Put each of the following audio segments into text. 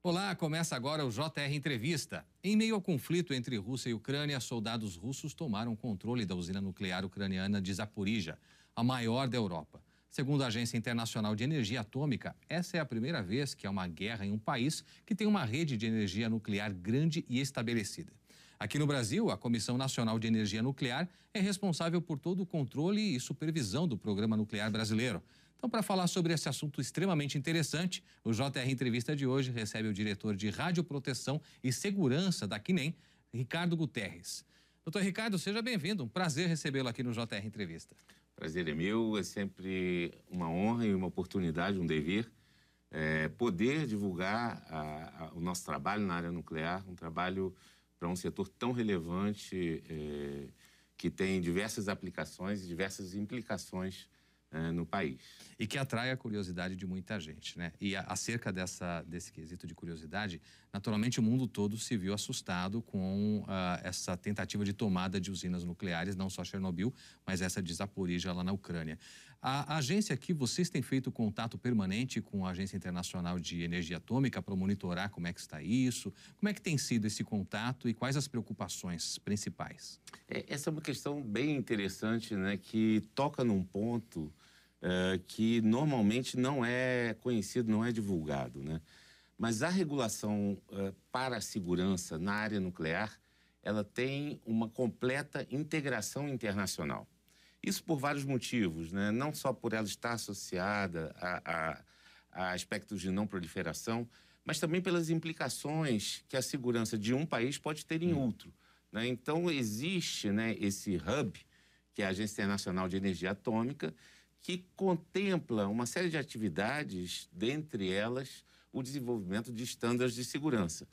Olá, começa agora o JR Entrevista. Em meio ao conflito entre Rússia e Ucrânia, soldados russos tomaram controle da usina nuclear ucraniana de Zaporizhia, a maior da Europa. Segundo a Agência Internacional de Energia Atômica, essa é a primeira vez que há uma guerra em um país que tem uma rede de energia nuclear grande e estabelecida. Aqui no Brasil, a Comissão Nacional de Energia Nuclear é responsável por todo o controle e supervisão do programa nuclear brasileiro. Então, para falar sobre esse assunto extremamente interessante, o JR Entrevista de hoje recebe o diretor de Radioproteção e Segurança da Quinem, Ricardo Guterres. Doutor Ricardo, seja bem-vindo. Um prazer recebê-lo aqui no JR Entrevista. Prazer é meu, é sempre uma honra e uma oportunidade, um dever, é, poder divulgar a, a, o nosso trabalho na área nuclear, um trabalho para um setor tão relevante, é, que tem diversas aplicações e diversas implicações é, no país. E que atrai a curiosidade de muita gente, né? E acerca dessa, desse quesito de curiosidade, naturalmente o mundo todo se viu assustado com uh, essa tentativa de tomada de usinas nucleares, não só Chernobyl, mas essa de Zaporizhia lá na Ucrânia. A, a agência aqui, vocês têm feito contato permanente com a Agência Internacional de Energia Atômica para monitorar como é que está isso? Como é que tem sido esse contato e quais as preocupações principais? É, essa é uma questão bem interessante, né, que toca num ponto uh, que normalmente não é conhecido, não é divulgado, né? Mas a regulação uh, para a segurança na área nuclear, ela tem uma completa integração internacional. Isso por vários motivos, né? Não só por ela estar associada a, a, a aspectos de não proliferação, mas também pelas implicações que a segurança de um país pode ter em hum. outro. Né? Então, existe né, esse hub, que é a Agência Internacional de Energia Atômica, que contempla uma série de atividades, dentre elas o desenvolvimento de estándares de segurança.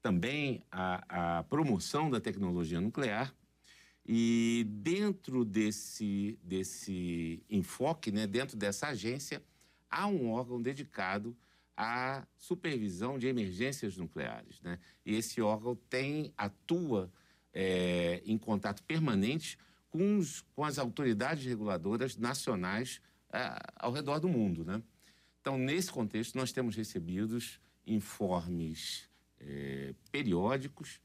Também a, a promoção da tecnologia nuclear, e dentro desse, desse enfoque, né, dentro dessa agência, há um órgão dedicado à supervisão de emergências nucleares. Né? E esse órgão tem, atua é, em contato permanente com, os, com as autoridades reguladoras nacionais é, ao redor do mundo. Né? Então, nesse contexto, nós temos recebidos informes é, periódicos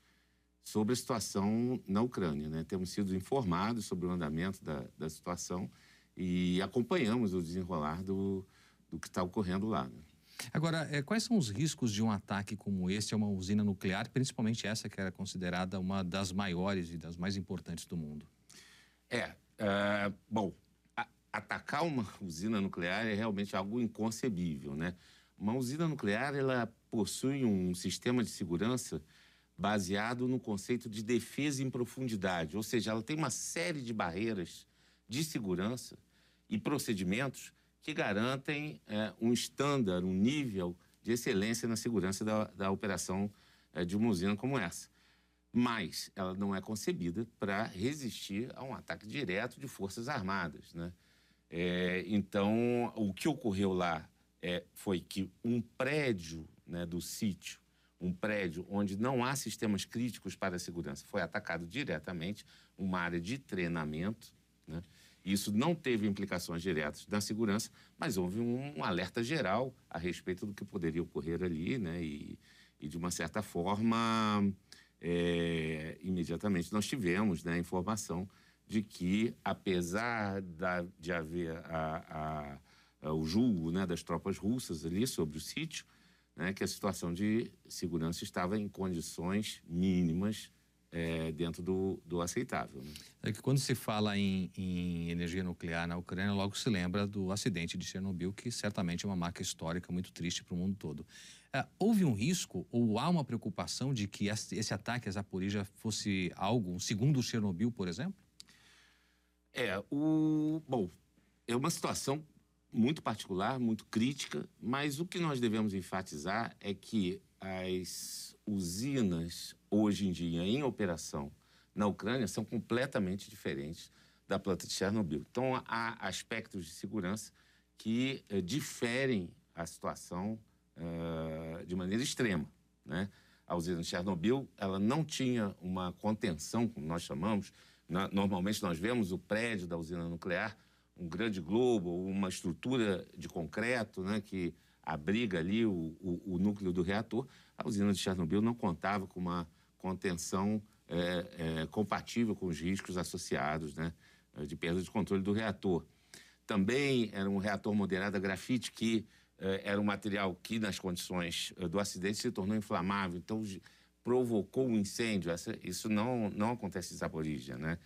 sobre a situação na Ucrânia. Né? Temos sido informados sobre o andamento da, da situação e acompanhamos o desenrolar do, do que está ocorrendo lá. Né? Agora, é, quais são os riscos de um ataque como esse a uma usina nuclear, principalmente essa que era considerada uma das maiores e das mais importantes do mundo? É, uh, bom, a, atacar uma usina nuclear é realmente algo inconcebível, né? Uma usina nuclear, ela possui um sistema de segurança baseado no conceito de defesa em profundidade, ou seja, ela tem uma série de barreiras de segurança e procedimentos que garantem é, um estándar, um nível de excelência na segurança da, da operação é, de uma usina como essa. Mas ela não é concebida para resistir a um ataque direto de forças armadas. Né? É, então, o que ocorreu lá é, foi que um prédio né, do sítio, um prédio onde não há sistemas críticos para a segurança, foi atacado diretamente, uma área de treinamento. Né? Isso não teve implicações diretas na segurança, mas houve um, um alerta geral a respeito do que poderia ocorrer ali, né? E, e de uma certa forma, é, imediatamente nós tivemos né, a informação de que, apesar da, de haver a, a, a, o julgo né, das tropas russas ali sobre o sítio, né, que a situação de segurança estava em condições mínimas é, dentro do, do aceitável. Né? É que quando se fala em, em, energia nuclear na Ucrânia, logo se lembra do acidente de Chernobyl, que certamente é uma marca histórica muito triste para o mundo todo. É, houve um risco ou há uma preocupação de que esse ataque a Zaporizhia fosse algo, um segundo Chernobyl, por exemplo? É, o bom, é uma situação muito particular, muito crítica, mas o que nós devemos enfatizar é que as usinas hoje em dia em operação na Ucrânia são completamente diferentes da planta de Chernobyl. Então, há aspectos de segurança que uh, diferem a situação uh, de maneira extrema. Né? A usina de Chernobyl ela não tinha uma contenção, como nós chamamos. Na, normalmente, nós vemos o prédio da usina nuclear, um grande globo, uma estrutura de concreto né, que abriga ali o, o, o, núcleo do reator, a usina de Chernobyl não contava com uma contenção é, é, compatível com os riscos associados né, de perda de controle do reator. Também era um reator moderado a grafite que era um material que, nas condições é, do acidente, se tornou inflamável. Então, provocou um incêndio. Isso não, não acontece em Zaporizhia, né?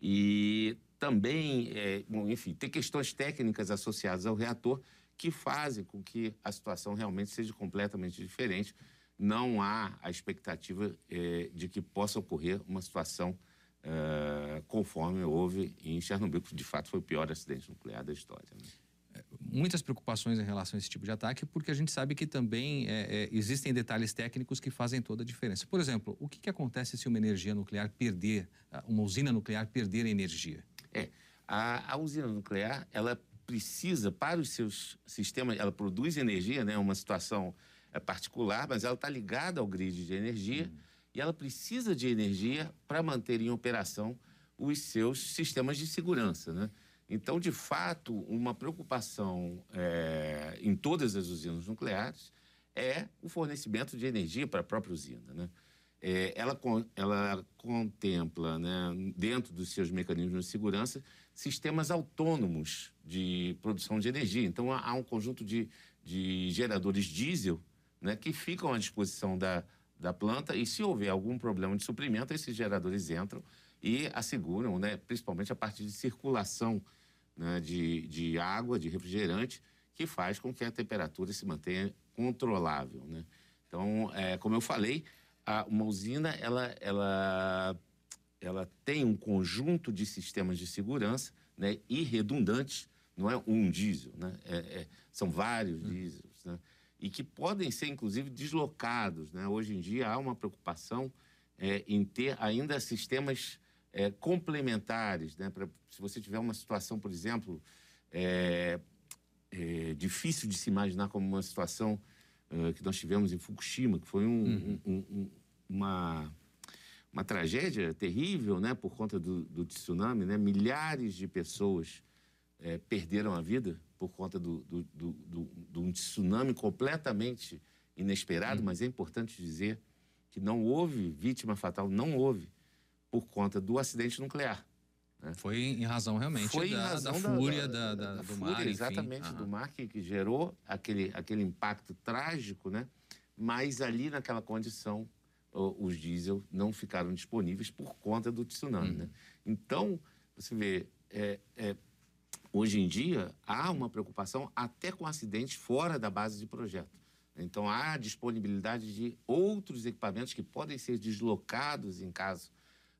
E também, é, enfim, tem questões técnicas associadas ao reator que fazem com que a situação realmente seja completamente diferente. Não há a expectativa é, de que possa ocorrer uma situação é, conforme houve em Chernobyl, que de fato foi o pior acidente nuclear da história. Né? Muitas preocupações em relação a esse tipo de ataque, porque a gente sabe que também é, é, existem detalhes técnicos que fazem toda a diferença. Por exemplo, o que, que acontece se uma energia nuclear perder, uma usina nuclear perder energia? É, a, a usina nuclear, ela precisa, para os seus sistemas, ela produz energia, né, uma situação é, particular, mas ela está ligada ao grid de energia hum. e ela precisa de energia para manter em operação os seus sistemas de segurança, né? Então, de fato, uma preocupação é, em todas as usinas nucleares é o fornecimento de energia para a própria usina. Né? É, ela, ela contempla, né, dentro dos seus mecanismos de segurança, sistemas autônomos de produção de energia. Então, há, há um conjunto de, de geradores diesel né, que ficam à disposição da, da planta e, se houver algum problema de suprimento, esses geradores entram e asseguram, né, principalmente a partir de circulação né, de, de água, de refrigerante, que faz com que a temperatura se mantenha controlável. Né? Então, é, como eu falei, a, uma usina ela, ela, ela tem um conjunto de sistemas de segurança né, e redundantes, não é um diesel, né? É, é, são vários hum. diesels, né? e que podem ser, inclusive, deslocados. Né? Hoje em dia há uma preocupação é, em ter ainda sistemas é, complementares, né? Pra, se você tiver uma situação, por exemplo, é, é, difícil de se imaginar como uma situação uh, que nós tivemos em Fukushima, que foi um, uhum. um, um, uma, uma tragédia terrível, né? Por conta do, do tsunami, né? Milhares de pessoas é, perderam a vida por conta do, do, do, do, de um tsunami completamente inesperado, uhum. mas é importante dizer que não houve vítima fatal, não houve por conta do acidente nuclear. Né? Foi em razão realmente Foi da, razão da, fúria da, da, da, do fúria, mar. Exatamente, do mar que, que, gerou aquele, aquele impacto trágico, né? Mas ali naquela condição, os diesel não ficaram disponíveis por conta do tsunami, uhum. né? Então, você vê, é, é, hoje em dia há uma preocupação até com acidentes fora da base de projeto. Então, há disponibilidade de outros equipamentos que podem ser deslocados em caso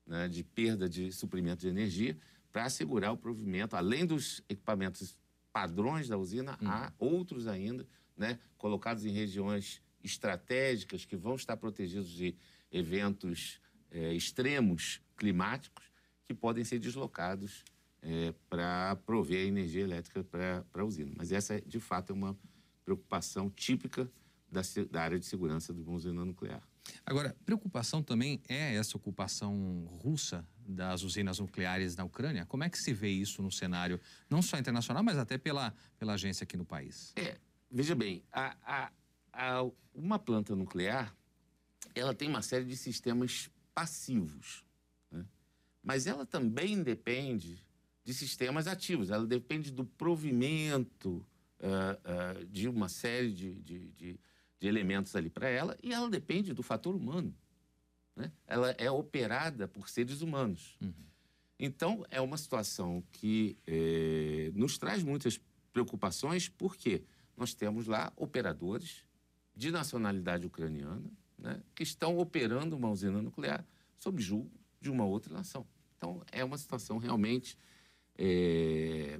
né, de perda de suprimento de energia para assegurar o provimento, além dos equipamentos padrões da usina, hum. há outros ainda, né, colocados em regiões estratégicas que vão estar protegidos de eventos é, extremos climáticos que podem ser deslocados é, para prover a energia elétrica para a usina. Mas essa, de fato, é uma preocupação típica da, da área de segurança uma usina nuclear. Agora, preocupação também é essa ocupação russa das usinas nucleares na Ucrânia? Como é que se vê isso no cenário, não só internacional, mas até pela, pela agência aqui no país? É, veja bem, a, a, a, uma planta nuclear, ela tem uma série de sistemas passivos, né? mas ela também depende de sistemas ativos, ela depende do provimento uh, uh, de uma série de, de, de de elementos ali para ela e ela depende do fator humano. Né? Ela é operada por seres humanos. Uhum. Então, é uma situação que é, nos traz muitas preocupações, porque nós temos lá operadores de nacionalidade ucraniana né, que estão operando uma usina nuclear sob julgo de uma outra nação. Então, é uma situação realmente, é,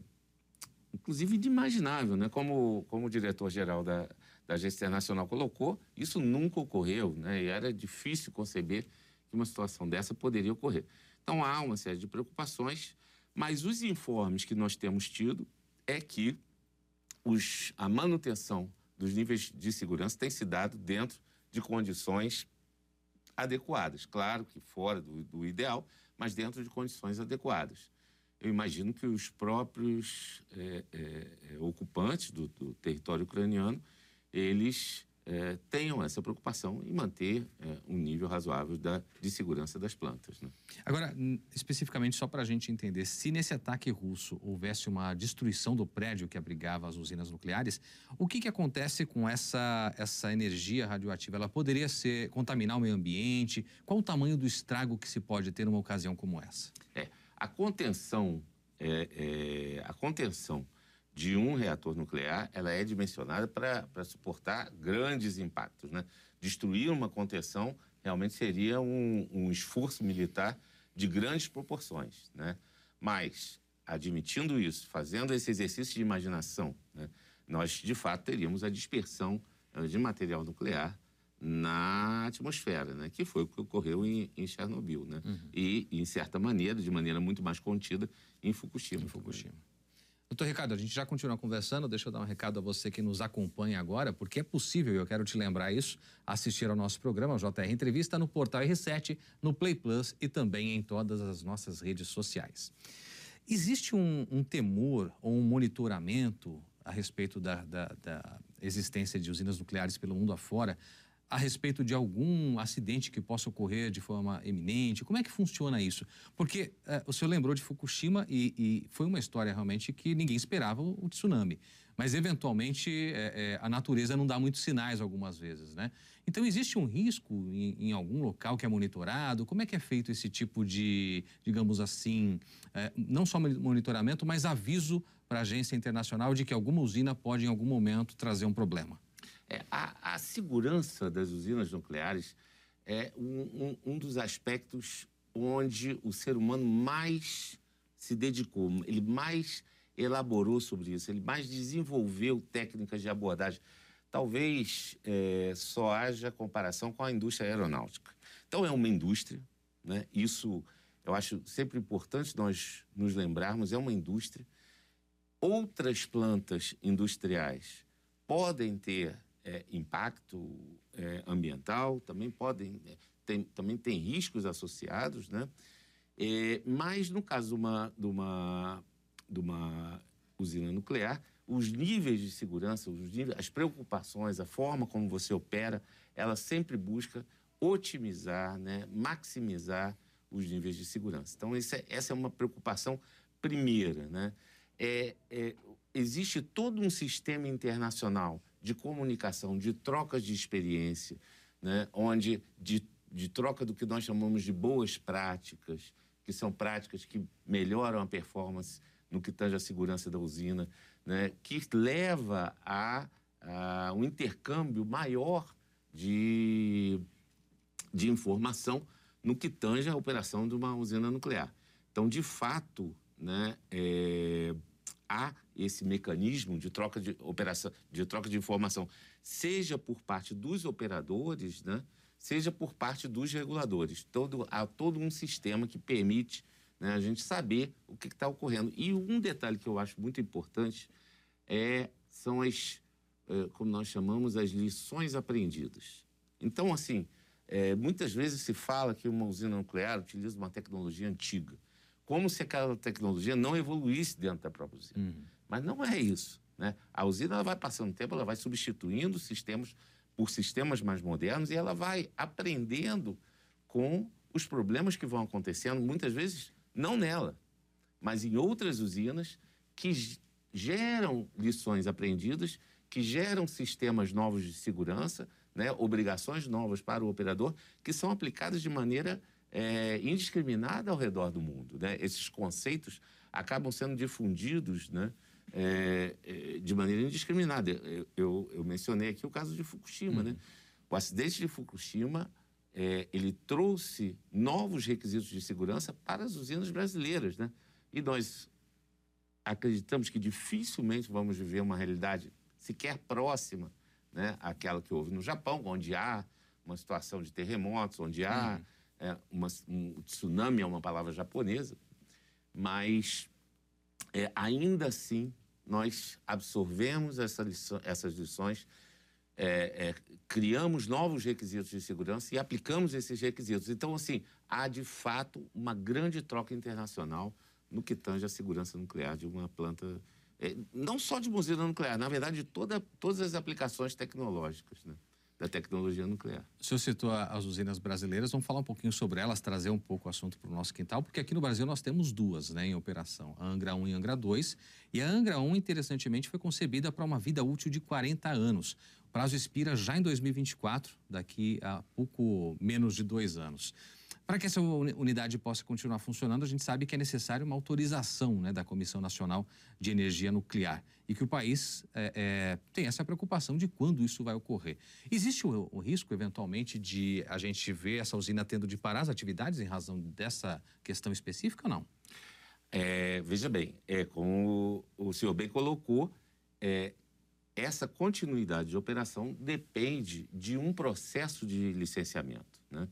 inclusive, inimaginável. Né? Como, como o diretor-geral da, da Agência Internacional colocou, isso nunca ocorreu, né? E era difícil conceber que uma situação dessa poderia ocorrer. Então há uma série de preocupações, mas os informes que nós temos tido é que os, a manutenção dos níveis de segurança tem se dado dentro de condições adequadas. Claro que fora do, do ideal, mas dentro de condições adequadas. Eu imagino que os próprios é, é, ocupantes do, do território ucraniano eles é, tenham essa preocupação em manter é, um nível razoável da, de segurança das plantas. Né? Agora, especificamente só para a gente entender, se nesse ataque russo houvesse uma destruição do prédio que abrigava as usinas nucleares, o que, que acontece com essa, essa energia radioativa? Ela poderia ser contaminar o meio ambiente? Qual o tamanho do estrago que se pode ter numa ocasião como essa? É, a contenção, é, é a contenção de um reator nuclear, ela é dimensionada para suportar grandes impactos. Né? Destruir uma contenção realmente seria um, um esforço militar de grandes proporções. Né? Mas, admitindo isso, fazendo esse exercício de imaginação, né, nós, de fato, teríamos a dispersão eh, de material nuclear na atmosfera, né? que foi o que ocorreu em, em Chernobyl. Né? Uhum. E, em certa maneira, de maneira muito mais contida, em Fukushima. Em Fukushima. Doutor Ricardo, a gente já continua conversando. Deixa eu dar um recado a você que nos acompanha agora, porque é possível, eu quero te lembrar isso, assistir ao nosso programa, JR Entrevista, no portal R7, no Play Plus e também em todas as nossas redes sociais. Existe um, um temor ou um monitoramento a respeito da, da, da existência de usinas nucleares pelo mundo afora? A respeito de algum acidente que possa ocorrer de forma eminente? Como é que funciona isso? Porque é, o senhor lembrou de Fukushima e, e, foi uma história realmente que ninguém esperava o, tsunami. Mas, eventualmente, é, é, a natureza não dá muitos sinais algumas vezes, né? Então, existe um risco em, em, algum local que é monitorado? Como é que é feito esse tipo de, digamos assim, é, não só monitoramento, mas aviso para a agência internacional de que alguma usina pode, em algum momento, trazer um problema? É, a, a, segurança das usinas nucleares é um, um, um, dos aspectos onde o ser humano mais se dedicou, ele mais elaborou sobre isso, ele mais desenvolveu técnicas de abordagem. Talvez é, só haja comparação com a indústria aeronáutica. Então, é uma indústria, né? isso eu acho sempre importante nós nos lembrarmos, é uma indústria. Outras plantas industriais podem ter é, impacto é, ambiental, também podem é, tem, também tem riscos associados, né? É, mas no caso de uma, de, uma, de uma usina nuclear, os níveis de segurança, os níveis, as preocupações, a forma como você opera, ela sempre busca otimizar, né, maximizar os níveis de segurança. Então, é, essa é uma preocupação primeira. Né? É, é, existe todo um sistema internacional de comunicação, de trocas de experiência, né? onde de, de troca do que nós chamamos de boas práticas, que são práticas que melhoram a performance no que tange a segurança da usina, né? que leva a, a um intercâmbio maior de, de informação no que tange a operação de uma usina nuclear. Então, de fato, né, é, há esse mecanismo de troca de operação, de troca de informação, seja por parte dos operadores, né, seja por parte dos reguladores. Todo, há todo um sistema que permite né, a gente saber o que está ocorrendo. E um detalhe que eu acho muito importante é, são as, é, como nós chamamos, as lições aprendidas. Então, assim, é, muitas vezes se fala que uma usina nuclear utiliza uma tecnologia antiga como se aquela tecnologia não evoluísse dentro da própria usina. Uhum. Mas não é isso. Né? A usina ela vai passando tempo, ela vai substituindo sistemas por sistemas mais modernos e ela vai aprendendo com os problemas que vão acontecendo, muitas vezes não nela, mas em outras usinas que geram lições aprendidas, que geram sistemas novos de segurança, né, obrigações novas para o operador, que são aplicadas de maneira é, indiscriminada ao redor do mundo. Né? Esses conceitos acabam sendo difundidos né? É, é, de maneira indiscriminada. Eu, eu, eu, mencionei aqui o caso de Fukushima. Né? Uhum. Né? O acidente de Fukushima é, ele trouxe novos requisitos de segurança para as usinas brasileiras. Né? E nós acreditamos que dificilmente vamos viver uma realidade sequer próxima né, àquela que houve no Japão, onde há uma situação de terremotos, onde há. Uhum é uma, um tsunami é uma palavra japonesa, mas é, ainda assim nós absorvemos essa lição, essas lições, é, é, criamos novos requisitos de segurança e aplicamos esses requisitos. Então, assim, há de fato uma grande troca internacional no que tange a segurança nuclear de uma planta é, não só de usina nuclear, na verdade, de toda, todas as aplicações tecnológicas. Né? Da tecnologia nuclear. O senhor citou as usinas brasileiras, vamos falar um pouquinho sobre elas, trazer um pouco o assunto para o nosso quintal, porque aqui no Brasil nós temos duas né, em operação, a Angra 1 e a Angra 2. E a Angra 1, interessantemente, foi concebida para uma vida útil de 40 anos. O prazo expira já em 2024, daqui a pouco menos de dois anos. Para que essa unidade possa continuar funcionando, a gente sabe que é necessária uma autorização né, da Comissão Nacional de Energia Nuclear e que o país é, é, tem essa preocupação de quando isso vai ocorrer. Existe o, o, risco, eventualmente, de a gente ver essa usina tendo de parar as atividades em razão dessa questão específica ou não? É, veja bem, é, como o senhor bem colocou, é, essa continuidade de operação depende de um processo de licenciamento. Né?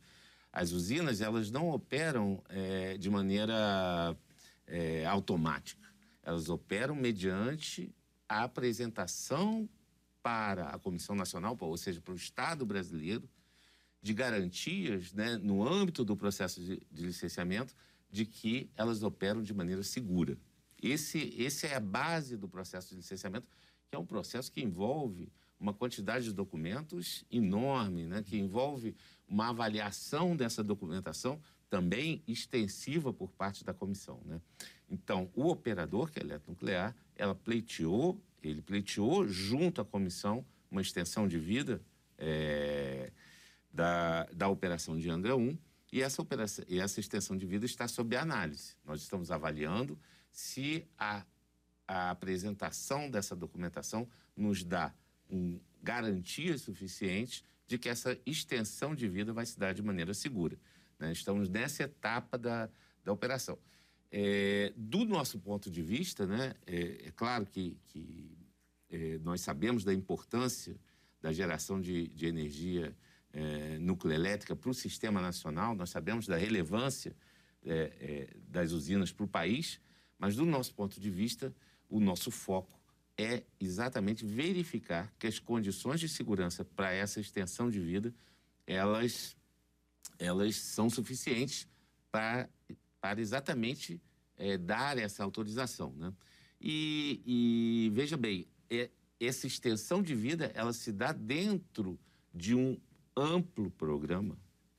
As usinas elas não operam é, de maneira é, automática. Elas operam mediante a apresentação para a Comissão Nacional, ou seja, para o Estado brasileiro, de garantias né, no âmbito do processo de, de licenciamento de que elas operam de maneira segura. Esse, esse é a base do processo de licenciamento, que é um processo que envolve uma quantidade de documentos enorme, né, que envolve uma avaliação dessa documentação também extensiva por parte da comissão. Né? Então, o operador, que é a Eletronuclear, ela pleiteou, ele pleiteou junto à comissão uma extensão de vida é, da, da operação de Angra 1 e essa, operação, e essa extensão de vida está sob análise. Nós estamos avaliando se a, a apresentação dessa documentação nos dá um, garantias suficientes de que essa extensão de vida vai se dar de maneira segura. Né? Estamos nessa etapa da, da operação. É, do nosso ponto de vista, né, é, é claro que, que é, nós sabemos da importância da geração de, de energia é, nucleoelétrica para o sistema nacional, nós sabemos da relevância é, é, das usinas para o país, mas do nosso ponto de vista, o nosso foco é exatamente verificar que as condições de segurança para essa extensão de vida elas elas são suficientes para, para exatamente é, dar essa autorização, né? E, e veja bem, é, essa extensão de vida ela se dá dentro de um amplo programa,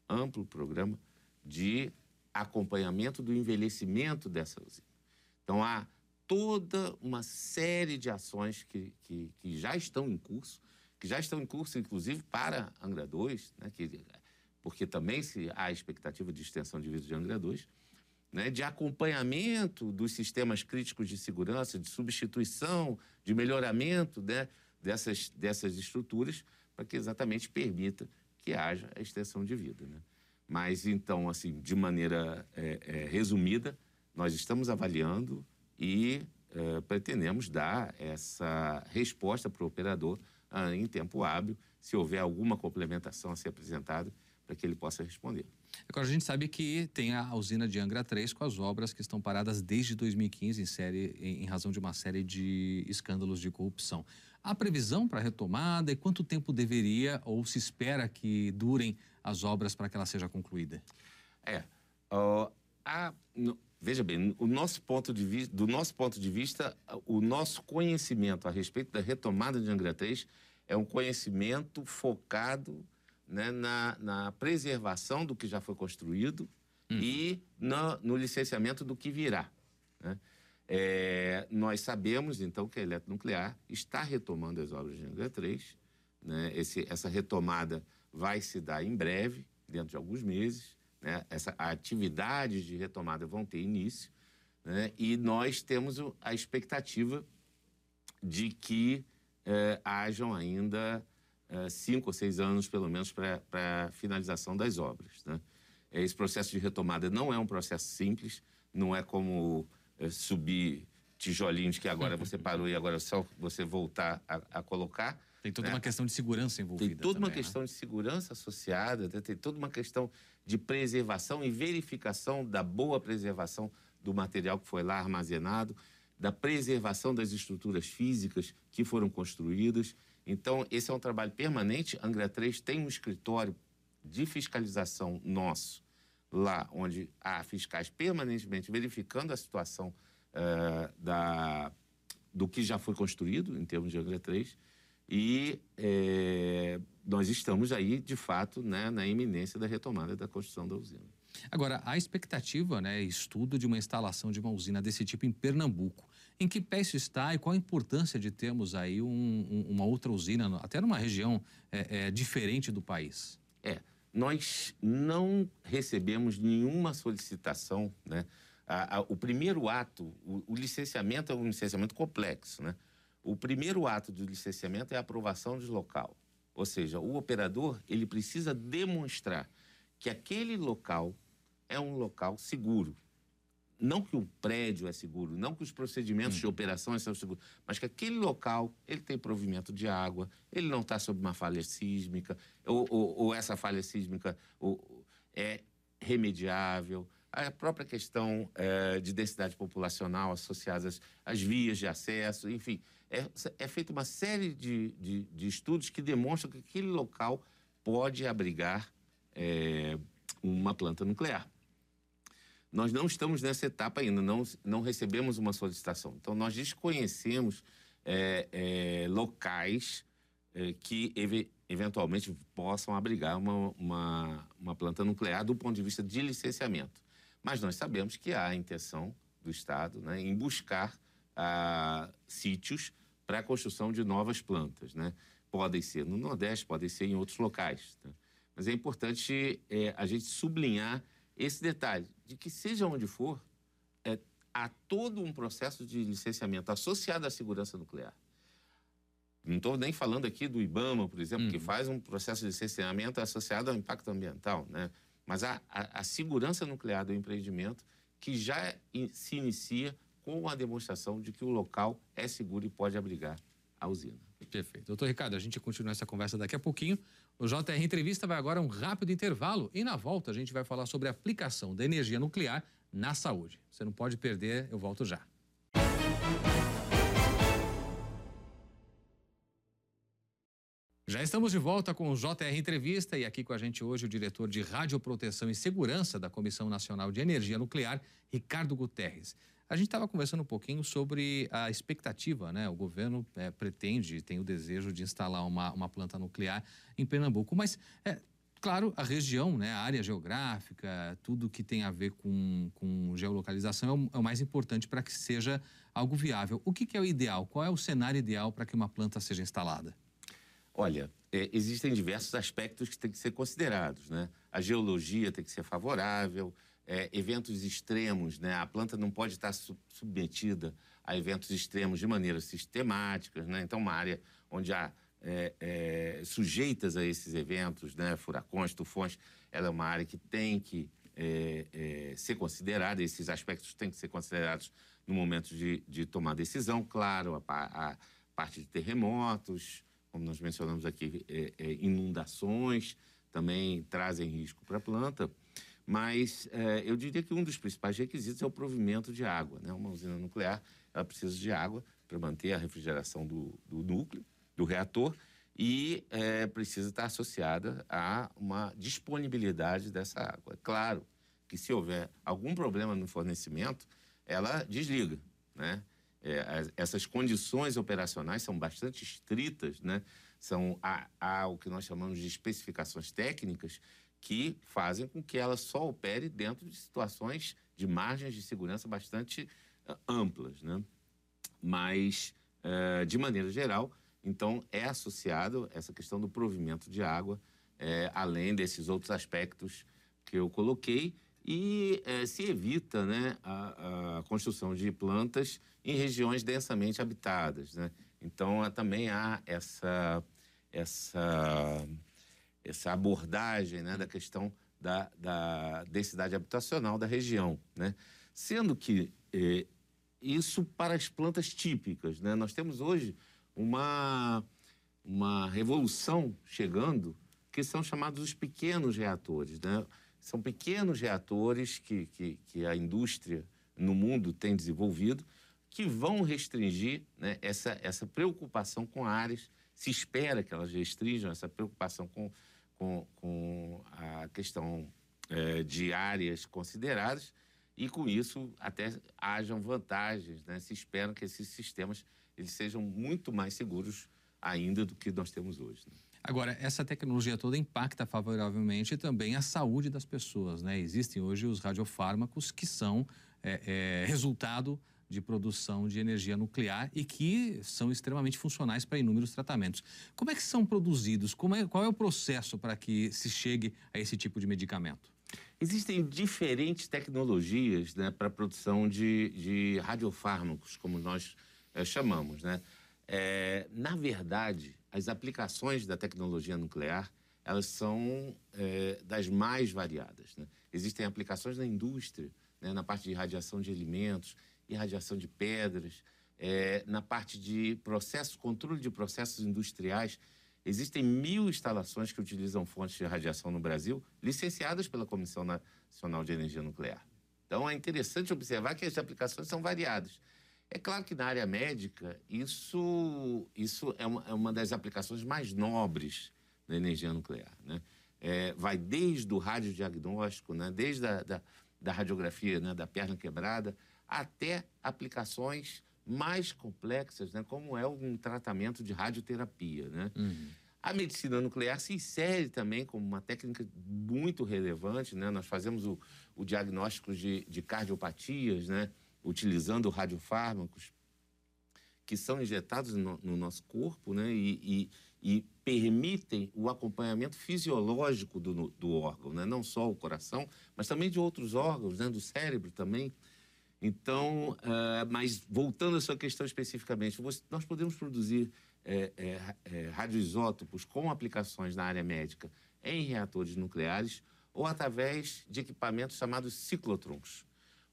amplo programa de acompanhamento do envelhecimento dessa usina. Então há toda uma série de ações que, que, que, já estão em curso, que já estão em curso, inclusive, para Angra 2, né, que, porque também se há expectativa de extensão de vida de Angra 2, né, de acompanhamento dos sistemas críticos de segurança, de substituição, de melhoramento né, dessas, dessas estruturas, para que exatamente permita que haja a extensão de vida. Né? Mas, então, assim, de maneira é, é, resumida, nós estamos avaliando e uh, pretendemos dar essa resposta para o operador uh, em tempo hábil, se houver alguma complementação a ser apresentada, para que ele possa responder. Agora, a gente sabe que tem a usina de Angra 3 com as obras que estão paradas desde 2015 em, série, em, em razão de uma série de escândalos de corrupção. Há previsão para retomada e quanto tempo deveria ou se espera que durem as obras para que ela seja concluída? É, uh, a, no, Veja bem, o nosso ponto de vista, do nosso ponto de vista, o nosso conhecimento a respeito da retomada de Angra 3 é um conhecimento focado né, na, na, preservação do que já foi construído hum. e no, no, licenciamento do que virá. Né? É, nós sabemos, então, que a Eletronuclear está retomando as obras de Angra 3. Né? Esse, essa retomada vai se dar em breve, dentro de alguns meses né? essa atividade de retomada vão ter início, né? e nós temos a expectativa de que eh, hajam ainda eh, cinco ou seis anos, pelo menos, para a finalização das obras. Né? Esse processo de retomada não é um processo simples, não é como eh, subir tijolinhos que agora você parou e agora é só você voltar a, a colocar. Tem toda né? uma questão de segurança envolvida. Tem toda também, uma questão de segurança associada, né? tem toda uma questão de preservação e verificação da boa preservação do material que foi lá armazenado, da preservação das estruturas físicas que foram construídas. Então, esse é um trabalho permanente. Angra 3 tem um escritório de fiscalização nosso, lá onde há fiscais permanentemente verificando a situação uh, da, do que já foi construído em termos de Angra 3 e é, nós estamos aí, de fato, né, na iminência da retomada da construção da usina. Agora, a expectativa, né, estudo de uma instalação de uma usina desse tipo em Pernambuco. Em que pé isso está e qual a importância de termos aí um, um, uma outra usina, até numa região é, é, diferente do país? É, nós não recebemos nenhuma solicitação, né? A, a, o primeiro ato, o, o, licenciamento é um licenciamento complexo, né? O primeiro ato do licenciamento é a aprovação de local. Ou seja, o operador, ele precisa demonstrar que aquele local é um local seguro. Não que o prédio é seguro, não que os procedimentos hum. de operação são seguros, mas que aquele local ele tem provimento de água, ele não está sob uma falha sísmica, ou, ou, ou essa falha sísmica ou, é remediável. A própria questão é, de densidade populacional associada às, vias de acesso, enfim, é, é feita uma série de, de, de estudos que demonstram que aquele local pode abrigar é, uma planta nuclear. Nós não estamos nessa etapa ainda, não, não recebemos uma solicitação. Então, nós desconhecemos é, locais que ev eventualmente possam abrigar uma, uma, uma, planta nuclear do ponto de vista de licenciamento. Mas nós sabemos que há a intenção do Estado né, em buscar ah, sítios para a construção de novas plantas. Né? Podem ser no Nordeste, podem ser em outros locais. Né? Mas é importante é, a gente sublinhar esse detalhe, de que seja onde for, é, há todo um processo de licenciamento associado à segurança nuclear. Não estou nem falando aqui do IBAMA, por exemplo, uhum. que faz um processo de licenciamento associado ao impacto ambiental, né? Mas a, a, a segurança nuclear do empreendimento que já se inicia com a demonstração de que o local é seguro e pode abrigar a usina. Perfeito. Doutor Ricardo, a gente continua essa conversa daqui a pouquinho. O JR Entrevista vai agora a um rápido intervalo e na volta a gente vai falar sobre a aplicação da energia nuclear na saúde. Você não pode perder, eu volto já. Já estamos de volta com o JR Entrevista e aqui com a gente hoje o diretor de Radioproteção e Segurança da Comissão Nacional de Energia Nuclear, Ricardo Guterres. A gente estava conversando um pouquinho sobre a expectativa, né? O governo é, pretende, tem o desejo de instalar uma, uma planta nuclear em Pernambuco, mas é, claro, a região, né, a área geográfica, tudo que tem a ver com, com geolocalização é o, é o mais importante para que seja algo viável. O que, que, é o ideal? Qual é o cenário ideal para que uma planta seja instalada? Olha, é, existem diversos aspectos que têm que ser considerados, né? A geologia tem que ser favorável, é, eventos extremos, né? A planta não pode estar submetida a eventos extremos de maneira sistemática, né? Então, uma área onde há é, é, sujeitas a esses eventos, né? Furacões, tufões, ela é uma área que tem que é, é, ser considerada, esses aspectos têm que ser considerados no momento de, de tomar decisão, claro, a, a, parte de terremotos, como nós mencionamos aqui, é, inundações também trazem risco para a planta. Mas é, eu diria que um dos principais requisitos é o provimento de água. Né? Uma usina nuclear ela precisa de água para manter a refrigeração do, do núcleo, do reator, e é, precisa estar associada a uma disponibilidade dessa água. É claro que se houver algum problema no fornecimento, ela desliga. Né? É, as, essas condições operacionais são bastante estritas, né? são há, há o que nós chamamos de especificações técnicas que fazem com que ela só opere dentro de situações de margens de segurança bastante amplas, né? Mas, uh, de maneira geral, então é associado essa questão do provimento de água, é, além desses outros aspectos que eu coloquei, e é, se evita né, a, a, construção de plantas em regiões densamente habitadas. Né? Então, também há essa, essa essa abordagem né, da questão da, da densidade habitacional da região. Né? Sendo que eh, isso para as plantas típicas. Né? Nós temos hoje uma, uma revolução chegando que são chamados os pequenos reatores. Né? São pequenos reatores que, que, que a indústria no mundo tem desenvolvido que vão restringir né, essa, essa preocupação com áreas. Se espera que elas restringam essa preocupação com com, com a questão é, de áreas consideradas e, com isso, até hajam vantagens. Né? Se espera que esses sistemas eles sejam muito mais seguros ainda do que nós temos hoje. Né? Agora, essa tecnologia toda impacta favoravelmente também a saúde das pessoas, né? Existem hoje os radiofármacos que são é, é, resultado de produção de energia nuclear e que são extremamente funcionais para inúmeros tratamentos. Como é que são produzidos? É, qual é o processo para que se chegue a esse tipo de medicamento? Existem diferentes tecnologias né, para a produção de, de radiofármacos, como nós é, chamamos. Né? É, na verdade, as aplicações da tecnologia nuclear elas são é, das mais variadas. Né? Existem aplicações na indústria, né, na parte de radiação de alimentos, irradiação de pedras, é, na parte de processos, controle de processos industriais. Existem mil instalações que utilizam fontes de radiação no Brasil, licenciadas pela Comissão Nacional de Energia Nuclear. Então, é interessante observar que as aplicações são variadas. É claro que na área médica, isso, isso é, uma, é uma das aplicações mais nobres da energia nuclear. Né? É, vai desde o radiodiagnóstico, né? desde a da, da radiografia né? da perna quebrada, até aplicações mais complexas, né? como é um tratamento de radioterapia. Né? Uhum. A medicina nuclear se insere também como uma técnica muito relevante. Né? Nós fazemos o, o diagnóstico de, de cardiopatias, né? Utilizando radiofármacos que são injetados no, no nosso corpo né? E, e, e, permitem o acompanhamento fisiológico do, do órgão, né? não só o coração, mas também de outros órgãos, né? do cérebro também. Então, uh, mas voltando à sua questão especificamente, nós podemos produzir é, é, é, radioisótopos com aplicações na área médica em reatores nucleares ou através de equipamentos chamados ciclotrons,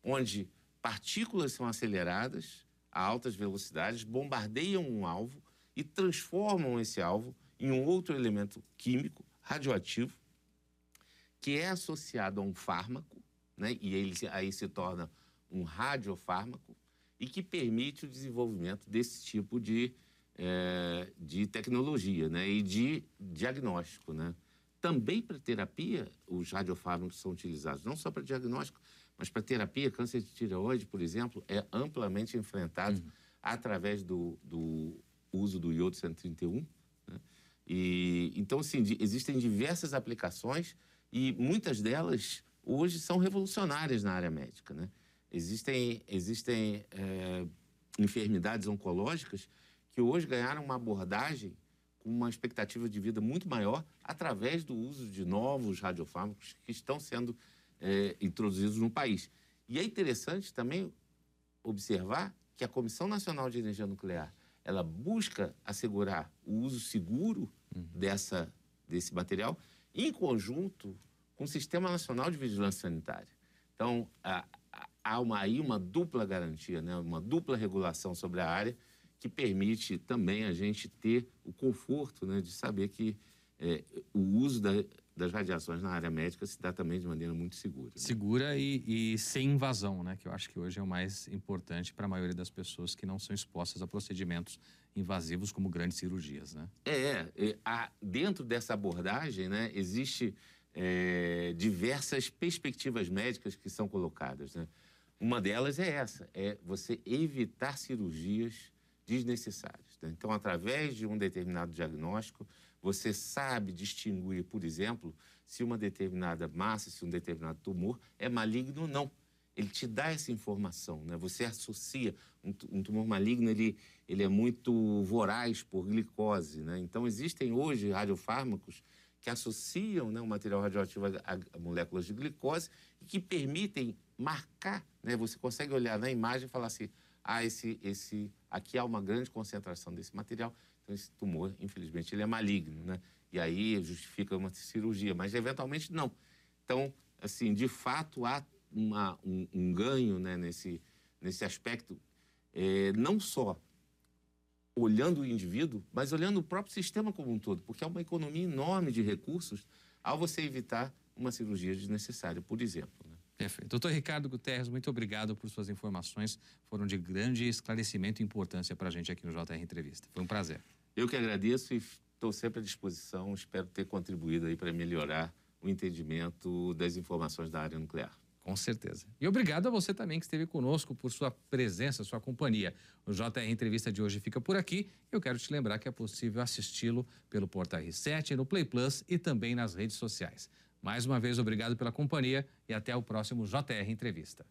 onde partículas são aceleradas a altas velocidades, bombardeiam um alvo e transformam esse alvo em um outro elemento químico radioativo que é associado a um fármaco, né? e ele aí se torna um radiofármaco e que permite o desenvolvimento desse tipo de, é, de tecnologia né? e de diagnóstico. Né? Também para terapia, os radiofármacos são utilizados, não só para diagnóstico, mas para terapia, câncer de tireoide, por exemplo, é amplamente enfrentado uhum. através do, do, uso do iodo 131. Né? E, então, de, existem diversas aplicações e muitas delas hoje são revolucionárias na área médica. Né? Existem, existem é, enfermidades oncológicas que hoje ganharam uma abordagem com uma expectativa de vida muito maior através do uso de novos radiofármacos que estão sendo é, introduzidos no país. E é interessante também observar que a Comissão Nacional de Energia Nuclear ela busca assegurar o uso seguro uhum. dessa, desse material em conjunto com o Sistema Nacional de Vigilância Sanitária. Então, há, há uma, aí uma dupla garantia, né? uma dupla regulação sobre a área que permite também a gente ter o conforto né, de saber que é, o uso da, das radiações na área médica se dá também de maneira muito segura. Né? Segura e, e, sem invasão, né? Que eu acho que hoje é o mais importante para a maioria das pessoas que não são expostas a procedimentos invasivos como grandes cirurgias, né? É, é a, dentro dessa abordagem, né, existe é, diversas perspectivas médicas que são colocadas, né? Uma delas é essa, é você evitar cirurgias desnecessárias. Né? Então, através de um determinado diagnóstico, você sabe distinguir, por exemplo, se uma determinada massa, se um determinado tumor é maligno ou não. Ele te dá essa informação, né? Você associa um, um tumor maligno, ele, ele é muito voraz por glicose, né? Então existem hoje radiofármacos que associam né, o material radioativo a, moléculas de glicose e que permitem marcar, né? Você consegue olhar na imagem e falar assim, ah, esse, esse, aqui há uma grande concentração desse material, então, esse tumor, infelizmente, ele é maligno, né? E aí justifica uma cirurgia, mas eventualmente não. Então, assim, de fato, há uma, um, um, ganho né, nesse, nesse aspecto, é, não só olhando o indivíduo, mas olhando o próprio sistema como um todo, porque há uma economia enorme de recursos ao você evitar uma cirurgia desnecessária, por exemplo. Né? Perfeito. Doutor Ricardo Guterres, muito obrigado por suas informações. Foram de grande esclarecimento e importância para a gente aqui no JR Entrevista. Foi um prazer. Eu que agradeço e estou sempre à disposição. Espero ter contribuído aí para melhorar o entendimento das informações da área nuclear. Com certeza. E obrigado a você também que esteve conosco por sua presença, sua companhia. O JR Entrevista de hoje fica por aqui. Eu quero te lembrar que é possível assisti-lo pelo Porta R7, no Play Plus e também nas redes sociais. Mais uma vez, obrigado pela companhia e até o próximo JR Entrevista.